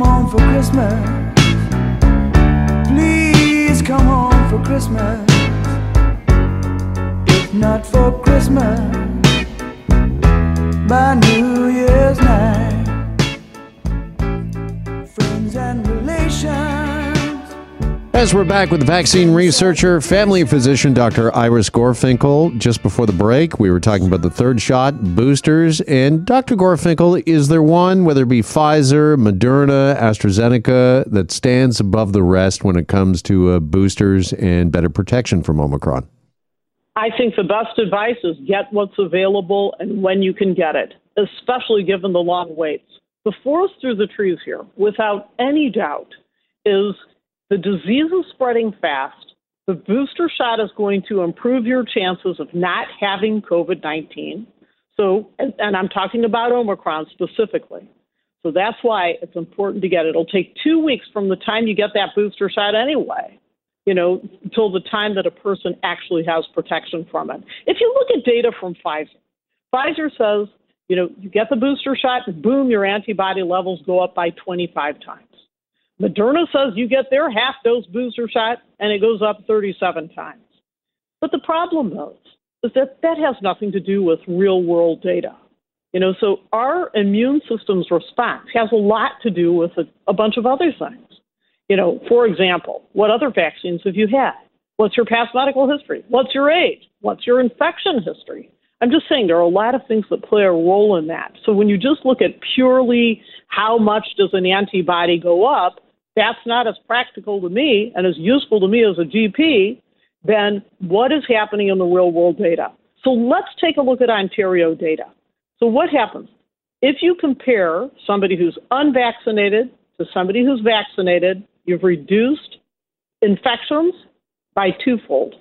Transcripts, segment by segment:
come home for Christmas. Please come home for Christmas. If not for Christmas, by New Year's night, friends and relations. As we're back with vaccine researcher, family physician Dr. Iris Gorfinkel. Just before the break, we were talking about the third shot, boosters. And Dr. Gorfinkel, is there one, whether it be Pfizer, Moderna, AstraZeneca, that stands above the rest when it comes to uh, boosters and better protection from Omicron? I think the best advice is get what's available and when you can get it, especially given the long waits. The forest through the trees here, without any doubt, is the disease is spreading fast. The booster shot is going to improve your chances of not having COVID 19. So, and, and I'm talking about Omicron specifically. So that's why it's important to get it. It'll take two weeks from the time you get that booster shot anyway, you know, until the time that a person actually has protection from it. If you look at data from Pfizer, Pfizer says, you know, you get the booster shot, boom, your antibody levels go up by 25 times. Moderna says you get their half dose booster shot and it goes up 37 times. But the problem, though, is that that has nothing to do with real world data. You know, so our immune system's response has a lot to do with a, a bunch of other things. You know, for example, what other vaccines have you had? What's your past medical history? What's your age? What's your infection history? I'm just saying there are a lot of things that play a role in that. So when you just look at purely how much does an antibody go up, that's not as practical to me and as useful to me as a GP than what is happening in the real world data. So let's take a look at Ontario data. So what happens? If you compare somebody who's unvaccinated to somebody who's vaccinated, you've reduced infections by twofold.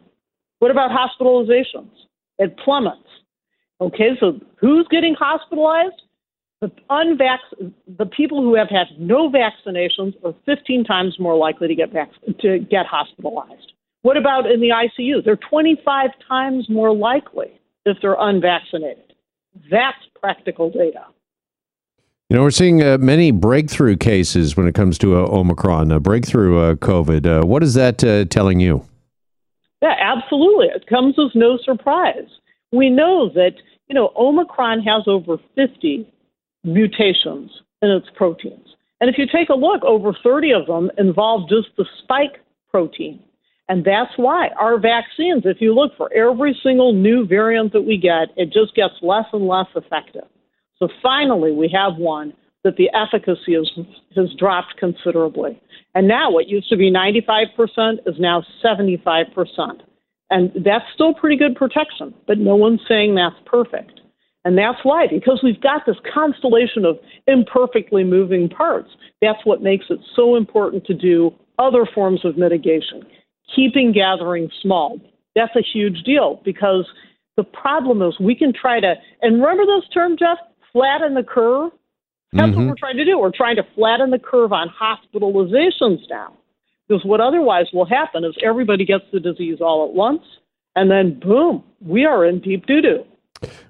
What about hospitalizations? It plummets. Okay, so who's getting hospitalized? The unvac- the people who have had no vaccinations are 15 times more likely to get vac- to get hospitalized. What about in the ICU? They're 25 times more likely if they're unvaccinated. That's practical data. You know, we're seeing uh, many breakthrough cases when it comes to uh, Omicron, uh, breakthrough uh, COVID. Uh, what is that uh, telling you? Yeah, absolutely. It comes as no surprise. We know that, you know, Omicron has over 50 mutations in its proteins. And if you take a look, over 30 of them involve just the spike protein. And that's why our vaccines, if you look for every single new variant that we get, it just gets less and less effective. So finally, we have one that the efficacy is, has dropped considerably. And now what used to be 95% is now 75%. And that's still pretty good protection, but no one's saying that's perfect. And that's why, because we've got this constellation of imperfectly moving parts, that's what makes it so important to do other forms of mitigation. Keeping gathering small, that's a huge deal because the problem is we can try to, and remember this term, Jeff, flatten the curve? That's mm-hmm. what we're trying to do. We're trying to flatten the curve on hospitalizations now. Because what otherwise will happen is everybody gets the disease all at once, and then boom, we are in deep doo doo.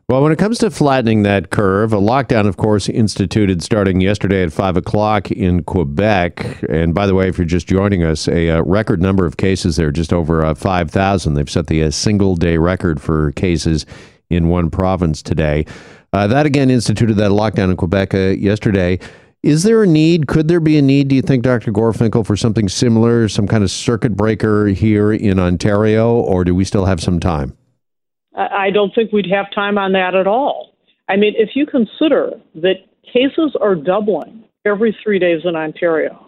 Well, when it comes to flattening that curve, a lockdown, of course, instituted starting yesterday at 5 o'clock in Quebec. And by the way, if you're just joining us, a, uh, record number of cases there, just over uh, 5,000. They've set the uh, single day record for cases in one province today. Uh, that again instituted that lockdown in Quebec uh, yesterday. Is there a need? Could there be a need, do you think, Dr. Gorfinkel, for something similar, some kind of circuit breaker here in Ontario, or do we still have some time? I don't think we'd have time on that at all. I mean, if you consider that cases are doubling every three days in Ontario,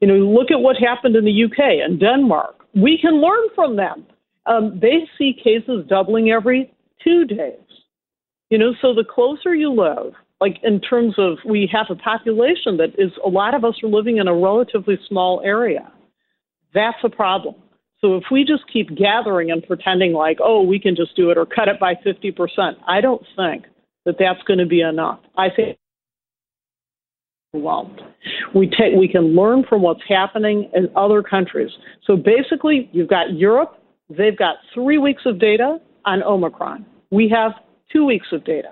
you know, look at what happened in the UK and Denmark. We can learn from them. Um, they see cases doubling every two days. You know, so the closer you live, like in terms of we have a population that is a lot of us are living in a relatively small area. That's a problem. So if we just keep gathering and pretending like, oh, we can just do it or cut it by 50%, I don't think that that's going to be enough. I think overwhelmed. We take we can learn from what's happening in other countries. So basically, you've got Europe. They've got three weeks of data on Omicron. We have two weeks of data.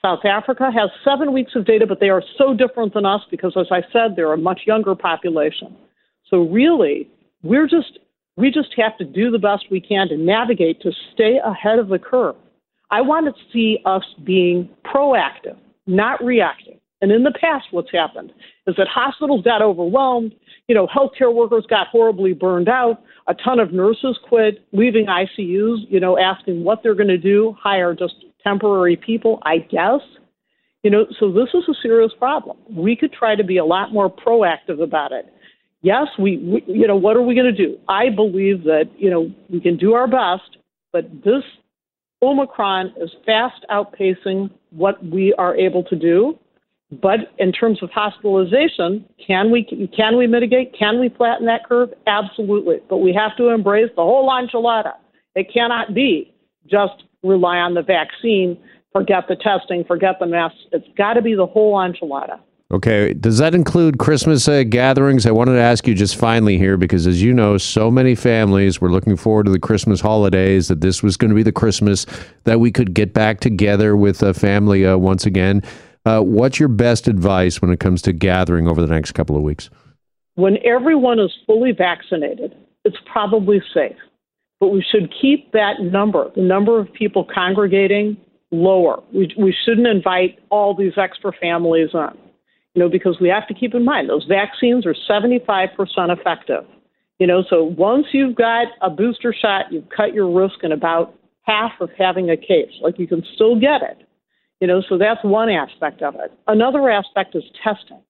South Africa has seven weeks of data, but they are so different than us because, as I said, they're a much younger population. So really, we're just We just have to do the best we can to navigate to stay ahead of the curve. I want to see us being proactive, not reactive. And in the past, what's happened is that hospitals got overwhelmed. You know, healthcare workers got horribly burned out. A ton of nurses quit, leaving ICUs, you know, asking what they're going to do, hire just temporary people, I guess. You know, so this is a serious problem. We could try to be a lot more proactive about it. Yes, we, we you know, what are we going to do? I believe that, you know, we can do our best, but this Omicron is fast outpacing what we are able to do. But in terms of hospitalization, can we can we mitigate? Can we flatten that curve? Absolutely. But we have to embrace the whole enchilada. It cannot be just rely on the vaccine, forget the testing, forget the masks. It's got to be the whole enchilada. Okay. Does that include Christmas uh, gatherings? I wanted to ask you just finally here because, as you know, so many families were looking forward to the Christmas holidays that this was going to be the Christmas that we could get back together with a family uh, once again. Uh, what's your best advice when it comes to gathering over the next couple of weeks? When everyone is fully vaccinated, it's probably safe. But we should keep that number, the number of people congregating, lower. We, we shouldn't invite all these extra families on, you know, because we have to keep in mind those vaccines are 75% effective. You know, so once you've got a booster shot, you've cut your risk in about half of having a case. Like you can still get it you know, so that's one aspect of it. Another aspect is testing.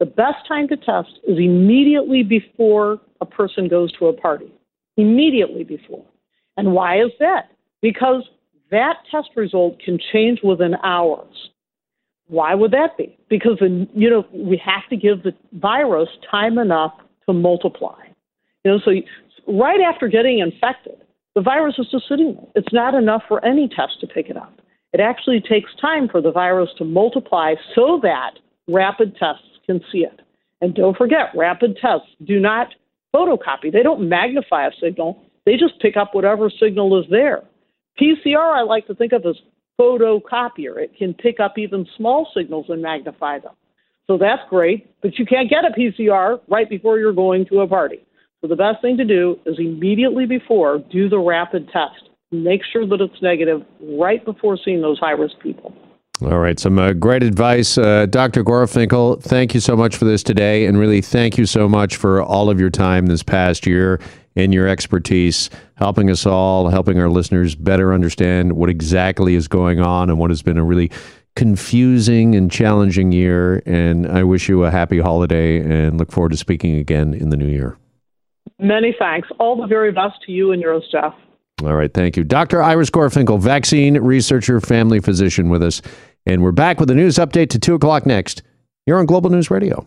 The best time to test is immediately before a person goes to a party. Immediately before. And why is that? Because that test result can change within hours. Why would that be? Because you know we have to give the virus time enough to multiply. You know, so right after getting infected, the virus is just sitting there. It's not enough for any test to pick it up. It actually takes time for the virus to multiply so that rapid tests can see it. And don't forget, rapid tests do not photocopy, they don't magnify a signal, they just pick up whatever signal is there. PCR, I like to think of as photocopier. It can pick up even small signals and magnify them. So that's great, but you can't get a PCR right before you're going to a party. So the best thing to do is immediately before do the rapid test make sure that it's negative right before seeing those high risk people. All right, some uh, great advice. Uh, Dr. Gorfinkel, thank you so much for this today. And really, thank you so much for all of your time this past year and your expertise, helping us all, helping our listeners better understand what exactly is going on and what has been a really confusing and challenging year. And I wish you a happy holiday and look forward to speaking again in the new year. Many thanks. All the very best to you and your staff. All right, thank you. Dr. Iris Gorfinkel, vaccine researcher, family physician with us. And we're back with a news update to 2 o'clock next. You're on Global News Radio.